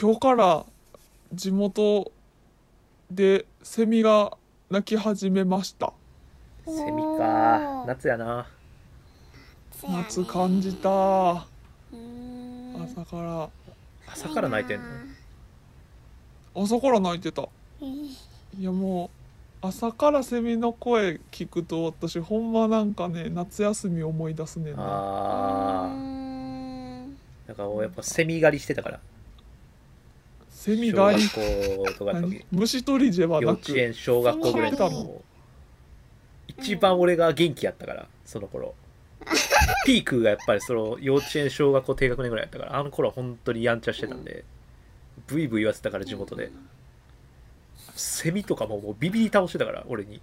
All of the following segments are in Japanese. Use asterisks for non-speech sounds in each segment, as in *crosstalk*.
今日から地元でセミが鳴き始めました。セミか。夏やな。夏感じた。朝朝から。朝から泣いてんの？朝から鳴いてた。いやもう朝からセミの声聞くと私ほんまなんかね夏休み思い出すねんな。あー。なんかもうやっぱセミ狩りしてたからセミ狩り小学校とかの時。何？虫取りではなく幼稚園小学校ぐらいの一番俺が元気やったからその頃。ピークがやっぱりその幼稚園小学校低学年ぐらいやったからあの頃は本当にやんちゃしてたんでブイブイ言わせたから地元で。セミとかももうビビり倒してたから俺に。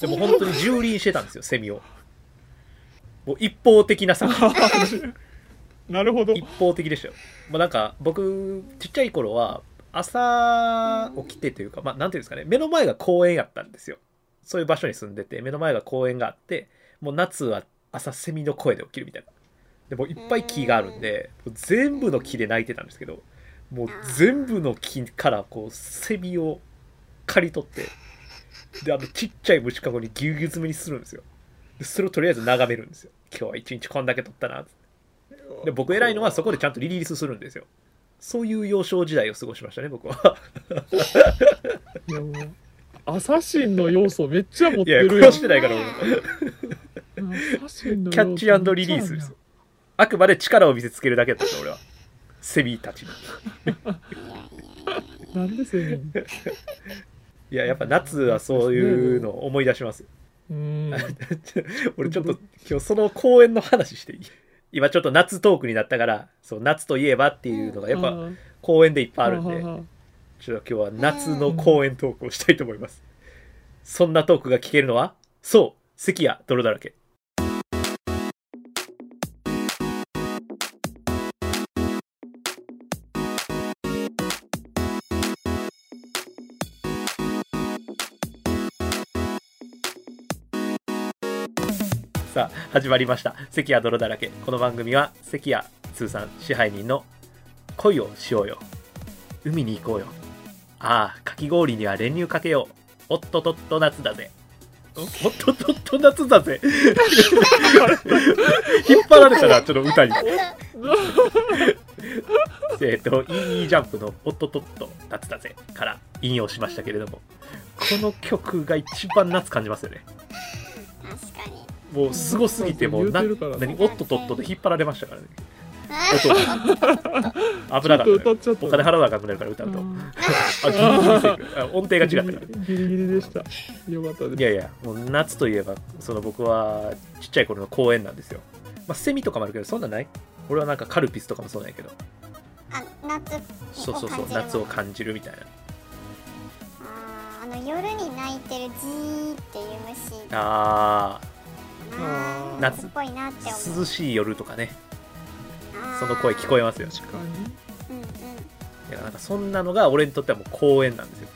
でも本当に蹂躙してたんですよセミを。もう一方的なさ *laughs* なるほど。一方的でしたよ、まあ、なんか僕ちっちゃい頃は朝起きてというか、まあ、なんていうんですかね。目の前が公園やったんですよ。そういう場所に住んでて目の前が公園があってもう夏は朝セミの声で起きるみたいな。でもいっぱい木があるんでもう全部の木で鳴いてたんですけどもう全部の木からこうセミを刈り取ってであのちっちゃい虫かごにぎゅうぎゅう詰めにするんですよ。それをとりあえず眺めるんですよ。今日は一日こんだけ取ったなって。で僕偉いのはそこでちゃんとリリースするんですよ。そういう幼少時代を過ごしましたね僕は。いやもうアサシンの要素めっちゃ持っいやてるやん。殺してないから俺アサシンの要素キャッチリリースですよ。あくまで力を見せつけるだけだったんです俺は。セミたちになんでセミ？いややっぱ夏はそういうのを思い出します。うん。*laughs* 俺ちょっと今日その公園の話していい？今ちょっと夏トークになったからそう夏といえばっていうのがやっぱ公園でいっぱいあるんでちょっと今日は夏の公園トークをしたいと思います。そんなトークが聞けるのは、そう、関や泥だらけ。さあ、始まりました。関や泥だらけ。この番組は、関や通算支配人の恋をしようよ。海に行こうよ。ああ、かき氷には練乳かけよう。おっとっとっと夏だぜ。おっとっとっと夏だぜ。*laughs* 引っ張られたら、ちょっと歌に。*laughs* えっと、いいジャンプのおっとっとっと夏だぜから引用しましたけれども、この曲が一番夏感じますよね。もうすごすぎて、もうな、何、おっとっとっとで引っ張られましたからね。あ音が危なかっった。ね。お金払わなかったから歌うと。うん。あ、音程が違った。から。ギリギリでした。よかったです。いやいや、もう夏といえば、その僕はちっちゃい頃の公園なんですよ。まあ、セミとかもあるけど、そんなんない。俺はなんかカルピスとかもそうなんやけど、あ夏そうそうそう、を感じる夏を感じるみたいな。あの夜に鳴いてるジーっていう虫。ああ夏っぽいなって思う涼しい夜とかね、その声聞こえますよ。確かに。うんうん。いやなんかそんなのが俺にとってはもう公園なんですよ。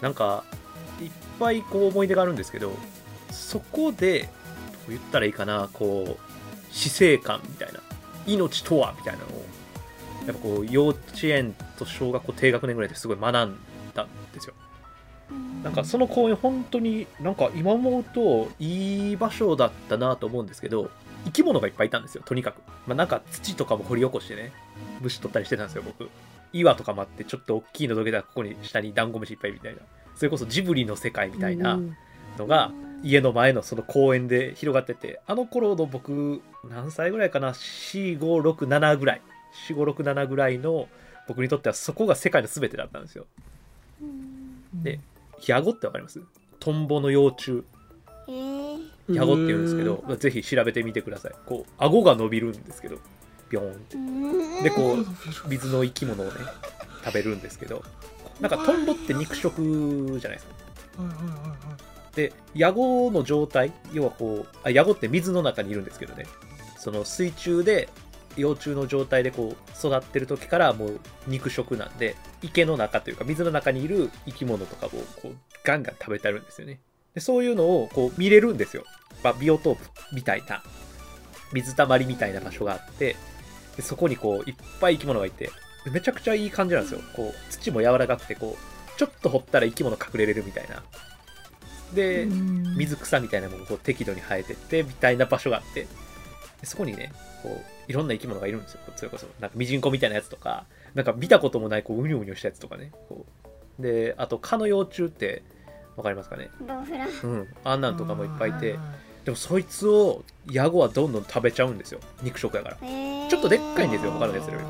なんか、いっぱいこう思い出があるんですけど、そこで、どう言ったらいいかな、こう、死生観みたいな、命とはみたいなのを、やっぱこう、幼稚園と小学校低学年ぐらいですごい学んだんですよ。うんなんかその公園本当になんか今思うといい場所だったなと思うんですけど生き物がいっぱいいたんですよとにかく、まあ、なんか土とかも掘り起こしてね虫取ったりしてたんですよ僕。岩とかもあってちょっと大きいのどけたらここに下にダンゴムシいっぱいみたいな。それこそジブリの世界みたいなうん。のが家の前のその公園で広がっててあの頃の僕何歳ぐらいかな？4567ぐらい。4567ぐらいの僕にとってはそこが世界の全てだったんですよ。うんでヤゴってわかります？トンボの幼虫。えー。ヤゴって言うんですけど、ぜひ調べてみてください。こう顎が伸びるんですけどビョーンって。うん。でこう水の生き物をね食べるんですけどなんかトンボって肉食じゃないですか。でヤゴの状態要はこうあヤゴって水の中にいるんですけどね。その水中で幼虫の状態でこう育ってる時からもう肉食なんで池の中というか水の中にいる生き物とかをこうガンガン食べてあるんですよね。でそういうのをこう見れるんですよ、まあ、ビオトープみたいな水たまりみたいな場所があってでそこにこういっぱい生き物がいてでめちゃくちゃいい感じなんですよ。こう土も柔らかくてこうちょっと掘ったら生き物隠れれるみたいな。で水草みたいなのもこう適度に生えてってみたいな場所があってでそこにねこういろんな生き物がいるんですよ。それこそなんかミジンコみたいなやつとかなんか見たこともないこううにょうにょしたやつとかね。こう。であと蚊の幼虫ってわかりますかね？ボウフラうん。あんなんとかもいっぱいいて。でもそいつをヤゴはどんどん食べちゃうんですよ。肉食やから。ちょっとでっかいんですよ他のやつより。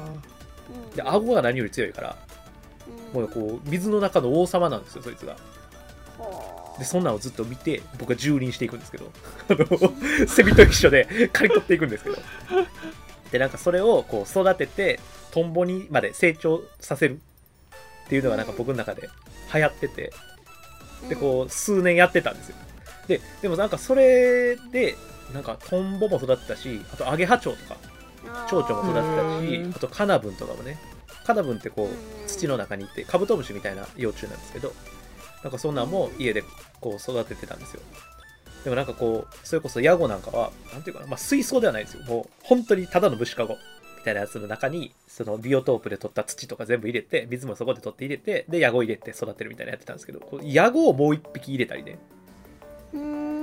うん。で顎が何より強いから。うん。もうこう水の中の王様なんですよそいつがでそんなんをずっと見て僕は蹂躙していくんですけど。あ *laughs* のセミと一緒で刈り取っていくんですけど。でなんかそれをこう育ててトンボにまで成長させる。っていうのがなんか僕の中で流行ってて。でこう数年やってたんですよ。ででもなんかそれでなんかトンボも育ったしあとアゲハチョウとか蝶々も育ってたしあとカナブンとかもね。カナブンってこうん。う土の中にいてカブトムシみたいな幼虫なんですけどなんかそんなんも家でこう育ててたんですよ。でもなんかこうそれこそヤゴなんかはなんていうかな、まあ、水槽ではないですよ。もう本当にただの虫かごみたいなやつの中にそのビオトープで取った土とか全部入れて水もそこで取って入れてでヤゴ入れて育てるみたいなやってたんですけどヤゴをもう一匹入れたりね。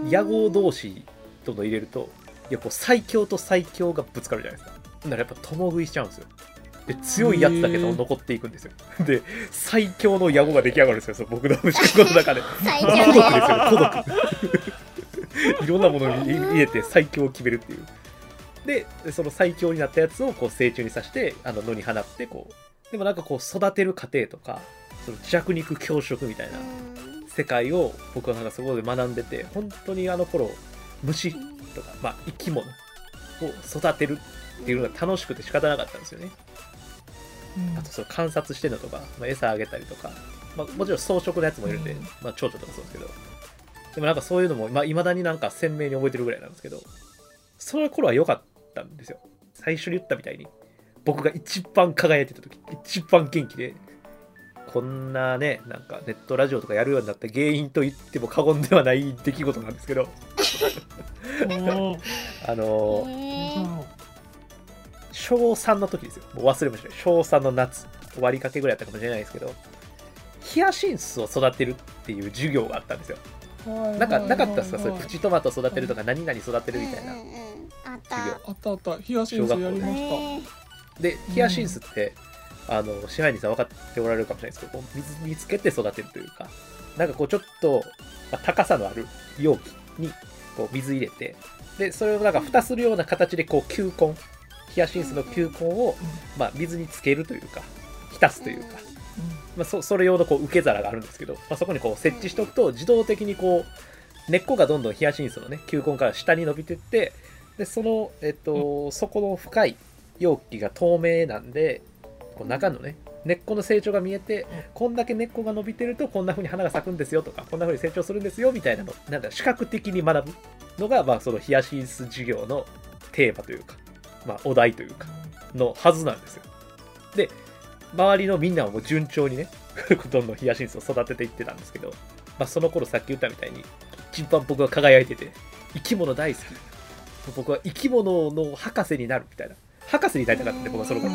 ヤゴ同士との入れるといやこう最強と最強がぶつかるじゃないですか。だからやっぱ共食いしちゃうんですよで強いやつだけど残っていくんですよ。で最強のヤゴが出来上がるんですよその僕の虫かごの中で。*laughs* 最孤強の独ですよ孤独。*laughs* いろんなものに入れて最強を決めるっていう。でその最強になったやつをこう成虫にさしてあの野に放ってこう。でもなんかこう育てる過程とかその弱肉強食みたいな世界を僕はなんかそこで学んでて本当にあの頃虫とか、まあ、生き物を育てるっていうのが楽しくて仕方なかったんですよね。あとその観察してるのとか、まあ、餌あげたりとか、まあ、もちろん草食のやつもいるんで、うん。まあ、蝶々とかそうですけど。でもなんかそういうのもいまあ、未だになんか鮮明に覚えてるぐらいなんですけどその頃は良かったんですよ。最初に言ったみたいに僕が一番輝いてた時一番元気でこんなねなんかネットラジオとかやるようになった原因と言っても過言ではない出来事なんですけど。*laughs* あの小3の時ですよ。もう忘れました。小3の夏終わりかけぐらいだったかもしれないですけどヒヤシンスを育てるっていう授業があったんですよ。なんかなかったですか？それプチトマト育てるとか何々育てるみたいなうんうんうん。あった。授業。あったあった。ヒヤシンスやりましへーでヒヤシンスって、あの支配人さん分かっておられるかもしれないですけどこう水につけて育てるというかなんかこうちょっと、まあ高さのある容器にこう水入れてでそれをなんか蓋するような形でこう球根ヒヤシンスの球根を、まあ、水につけるというか浸すというか、まあ、そそれ用のこう受け皿があるんですけど、まあ、そこにこう設置しておくと自動的にこう根っこがどんどんヒヤシンスのね球根から下に伸びてってでその、えっと底の深い容器が透明なんでこう中のね根っこの成長が見えてこんだけ根っこが伸びてるとこんな風に花が咲くんですよとかこんな風に成長するんですよみたいなの。なんだ視覚的に学ぶのが、まあ、そのヒヤシンス授業のテーマというか、まあ、お題というかのはずなんですよ。で周りのみんなはもう順調にね *laughs* どんどんヒヤシンスを育てていってたんですけど、まあ、その頃さっき言ったみたいに一番僕が輝いてて生き物大好き。僕は生き物の博士になるみたいな。博士になりたかったんで僕はその頃。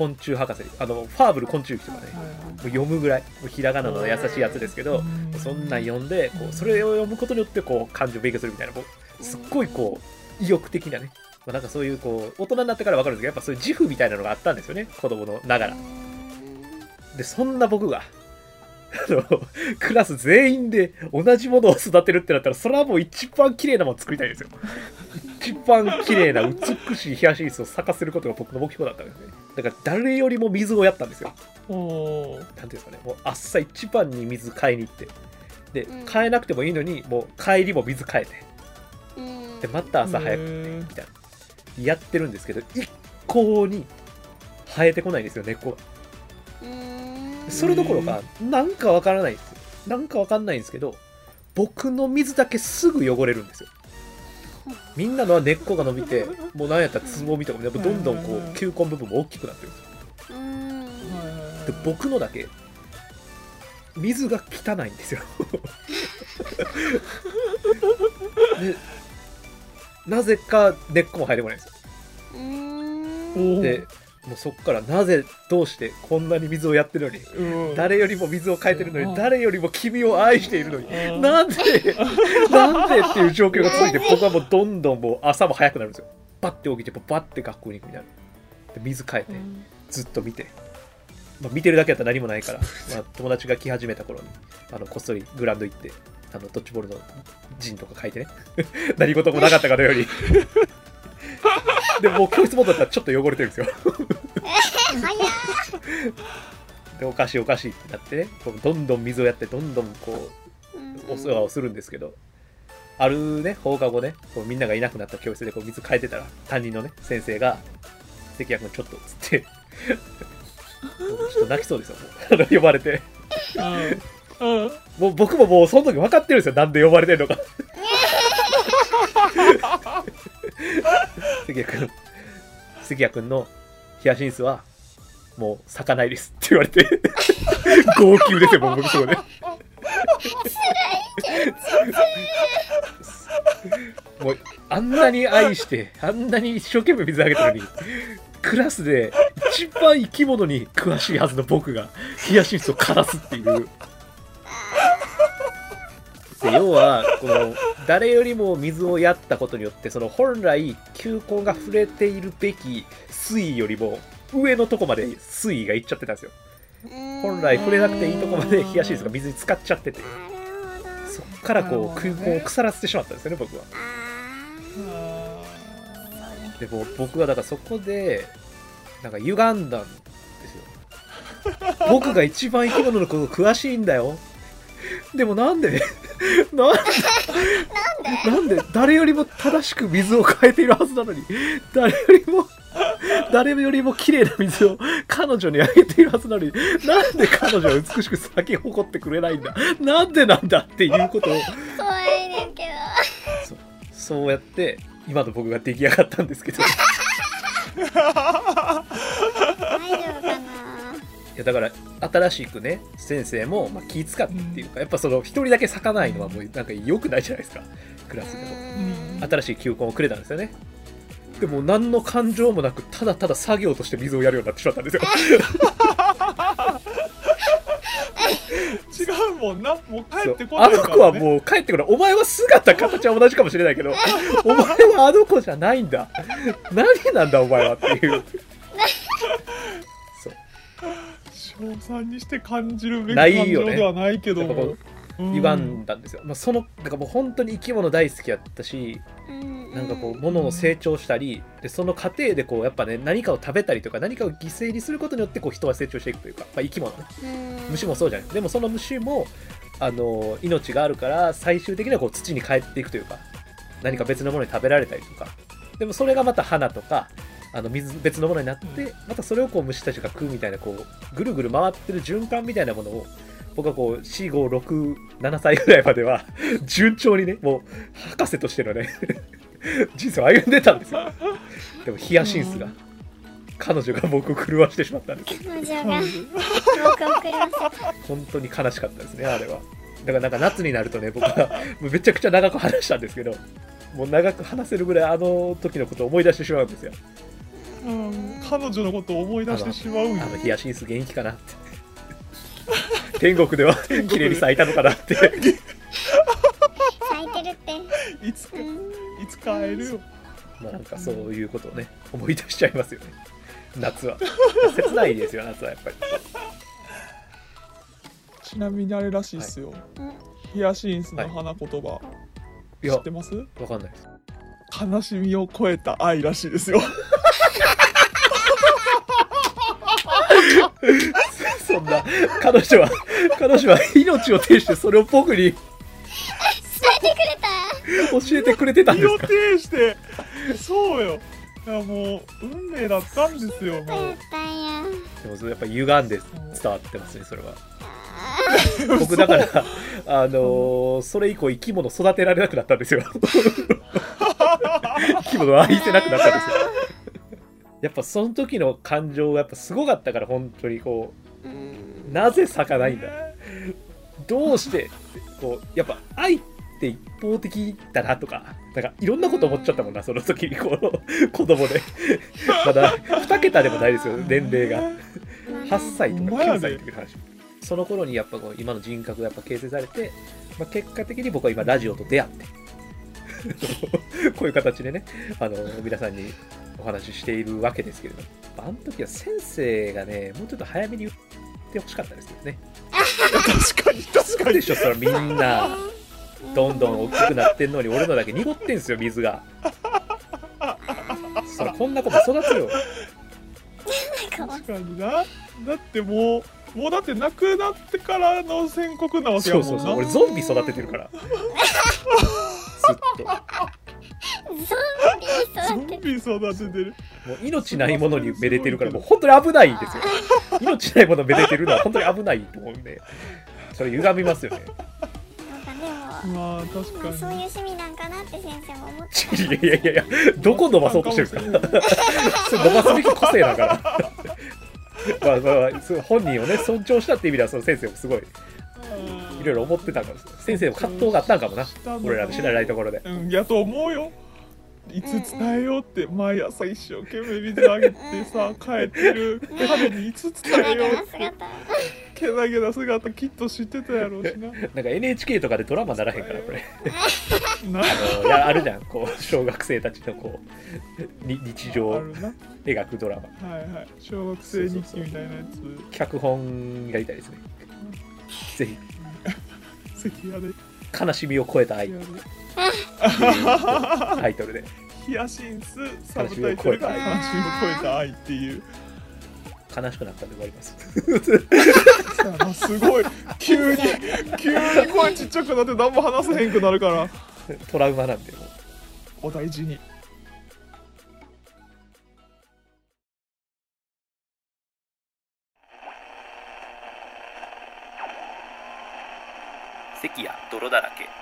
昆虫博士あのファーブル昆虫記とかねもう読むぐらいひらがなの優しいやつですけどそんなん読んでこうそれを読むことによってこう漢字を勉強するみたいなこうすっごいこう意欲的なね、まあ、なんかそういうこう大人になってから分かるんですけどやっぱそういう自負みたいなのがあったんですよね子供のながら。でそんな僕があのクラス全員で同じものを育てるってなったらそれはもう一番綺麗なもの作りたいんですよ。一番綺麗な美しいヒヤシンスを咲かせることが僕の目標だったんですねだから誰よりも水をやったんですよ。おー。なんていうんですかね。もう朝一番に水買いに行って。でうん。買えなくてもいいのにもう帰りも水買えて。うん。でまた朝早くへーみたいな。やってるんですけど一向に生えてこないんですよ根っこがうん。それどころかなんかわからないんですよ。なんかわかんないんですけど僕の水だけすぐ汚れるんですよみんなのは根っこが伸びてもうなんやったらつぼみとかもやっぱどんどんこう球根部分も大きくなってるんですよ。うん。で僕のだけ水が汚いんですよ。*laughs* でなぜか根っこも生えてこないんですよ。でもうそっからなぜどうしてこんなに水をやってるのにうん。誰よりも水を変えてるのうん。に誰よりも君を愛しているのにうん。なんで *laughs* なんでっていう状況が続いて僕はもうどんどんもう朝も早くなるんですよ。バッて起きてバッて学校に行くみたいな。で水変えてずっと見て、まあ、見てるだけだったら何もないから、*laughs* まあ、友達が来始めた頃にあのこっそりグラウンド行ってあのドッジボールの陣とか書いてね。*laughs* 何事もなかったかのように。でも教室戻ったらちょっと汚れてるんですよでおかしいおかしいってなってねこうどんどん水をやってどんどんこうお世話をするんですけどあるね放課後ねこうみんながいなくなった教室でこう水変えてたら担任のね先生が「関谷君ちょっと」っつって *laughs* ちょっと泣きそうですよもう。*laughs* 呼ばれて。もう僕ももうその時分かってるんですよなんで呼ばれてるのか。*laughs* 関谷君関谷君のヒヤシンスはもう咲かないですって言われて。*laughs* 号泣ですよもう僕そこで。もうあんなに愛してあんなに一生懸命水あげたのにクラスで一番生き物に詳しいはずの僕がヒヤシンスを枯らすっていう。で要はこの誰よりも水をやったことによってその本来球根が触れているべき水位よりも上のとこまで水位がいっちゃってたんですよ。本来触れなくていいとこまでヒヤシンスが水に浸かっちゃってて。そっからこう空港を腐らせてしまったんですよね僕は。でも僕はだからそこでなんか歪んだんですよ。*laughs* 僕が一番生き物のこと詳しいんだよ。でもなんでなんでなんで誰よりも正しく水を変えているはずなのに誰よりも *laughs* 誰よりも綺麗な水を彼女にあげているはずなのになんで彼女は美しく咲き誇ってくれないんだ？なんでなんだっていうことを。ー怖いけそう。そうやって今の僕が出来上がったんですけど。大丈夫かな？いやだから新しくね先生もまあ気使ってっていうかやっぱその一人だけ咲かないのはもうなんか良くないじゃないですか。クラスでも。うん。新しい球根をくれたんですよねでも何の感情もなくただただ作業として水をやるようになってしまったんですよ。違うもんな。もう帰ってこないあの子はもう帰ってこない。お前は姿形は同じかもしれないけどお前はあの子じゃないんだ。何なんだお前はっていう。そう。称賛にして感じるべきない感よね。情ではないけどやっぱこもうん。だんですよ、まあ、そのなんかもう本当に生き物大好きやったしなんかこう物の成長したりでその過程でこうやっぱね何かを食べたりとか何かを犠牲にすることによってこう人は成長していくというか、まあ、生き物。ねうん。虫もそうじゃないでもその虫もあの命があるから最終的にはこう土に帰っていくというか何か別のものに食べられたりとか。でもそれがまた花とかあの水別のものになってまたそれをこう虫たちが食うみたいなこうぐるぐる回ってる循環みたいなものを僕はこう4567歳ぐらいまでは *laughs* 順調にねもう博士としてのね人生を歩んでたんですよ。でもヒヤシンスが彼女が僕を狂わしてしまったんです。彼女が僕を狂わせた本当に悲しかったですねあれは。だからなんか夏になるとね僕はめちゃくちゃ長く話したんですけどもう長く話せるぐらいあの時のことを思い出してしまうんですよ。うん。彼女のことを思い出してしまうあのヒヤシンス元気かなって。天国では綺麗に咲いたのかなって。*laughs* 咲いてるって。*laughs* いつか。うんいつか会えるよ。まあなんかそういうことをね思い出しちゃいますよね。*laughs* 夏は。切ないですよ夏はやっぱり。*laughs* ちなみにあれらしいっすよ、ヒヤシンスの花言葉、いや知ってます？わかんないです。悲しみを超えた愛らしいですよ。*laughs* そんな彼女は彼女は命を呈してそれを僕に *laughs* 教えてくれてたんですか？挺して。そうよ。いやもう運命だったんですよそうやもうでもそれやっぱ歪んで伝わってますねそれは。僕だからあのーそれ以降生き物育てられなくなったんですよ。*laughs* 生き物を愛せなくなったんですよ。やっぱその時の感情がやっぱすごかったから本当にこうん。うなぜ咲かないんだ。どうしてこうやっぱ愛っって一方的だなとかなんかいろんなこと思っちゃったもんなその時にこの *laughs* 子供で。*laughs* まだ2桁でもないですよ年齢が。8歳とか9歳っていう話。その頃にやっぱこう今の人格がやっぱ形成されて、まあ、結果的に僕は今ラジオと出会って *laughs* こういう形でねあの皆さんにお話ししているわけですけれどもあの時は先生がねもうちょっと早めに言ってほしかったですけどね。確かに確かに。でしょそれみんなどんどん大きくなってんのに俺のだけ濁ってんすよ水が。そらこんな子も育つよ。確かにな。だってもうもうだって亡くなってからの宣告なわけやそうもんな。そうそう俺ゾンビ育ててるから。ずっと。ゾンビ育てゾンビ育ててる。もう命ないものにめでてるからもう本当に危ないんですよ。命ないものめでてるのは本当に危ないと思うんで。それ歪みますよねまあ確かに。まあそういう趣味なんかなって先生も思って *laughs* いやいやいやどこ伸ばそうとしてるんですか *laughs* 伸ばすべき個性だから。まあまあ本人をね尊重したって意味ではその先生もすごいいろいろ思ってたんかもしれない先生も葛藤があったんかもな。俺らの知らないところで。うんやと思うよ。いつ伝えようって毎朝一生懸命水あげてさ帰ってる。彼にいつ伝えようなって。姿けなげな姿きっと知ってたやろうしな。*laughs* なんか NHK とかでドラマならへんからこれ。*laughs* な。あのやあるじゃん。こう小学生たちのこうに日常を描くドラマ。はいはい。小学生日記みたいなや脚本やりたいですねぜひ。*laughs* 悲しみを超えた愛。タイトルで。ヒヤシンスサブタイトルが悲しみを超えた愛っていう悲しくなったんで終わります。*laughs* すごい。急に急に声ちっちゃくなって何も話せへんくなるから。トラウマなんでもうお大事に。関や泥だらけ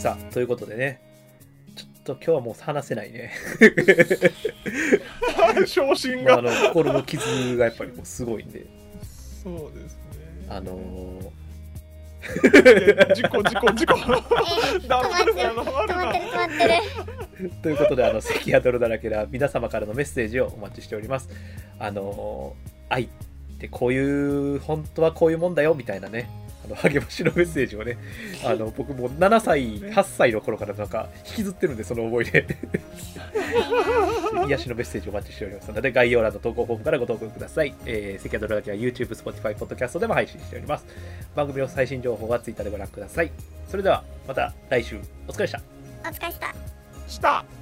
さあということでね。ちょっと今日はもう話せないね。昇進もうあがの心の傷がやっぱりもうすごいんで。そうですね。あのー。事故事故事故。*laughs* えー止まってる止まってる止まってる *laughs* ということで、あの、関や泥だらけでは皆様からのメッセージをお待ちしております。あの、愛ってこういう、本当はこういうもんだよ、みたいなね、あの、励ましのメッセージをね、*laughs* あの、僕も7歳、8歳の頃からなんか引きずってるんで、その思いで。*laughs* 癒しのメッセージをお待ちしておりますので、概要欄の投稿フォームからご投稿ください。えー、関や泥だらけは YouTube、Spotify、Podcast でも配信しております。番組の最新情報は Twitter でご覧ください。それでは、また来週、お疲れでした。お疲れしたした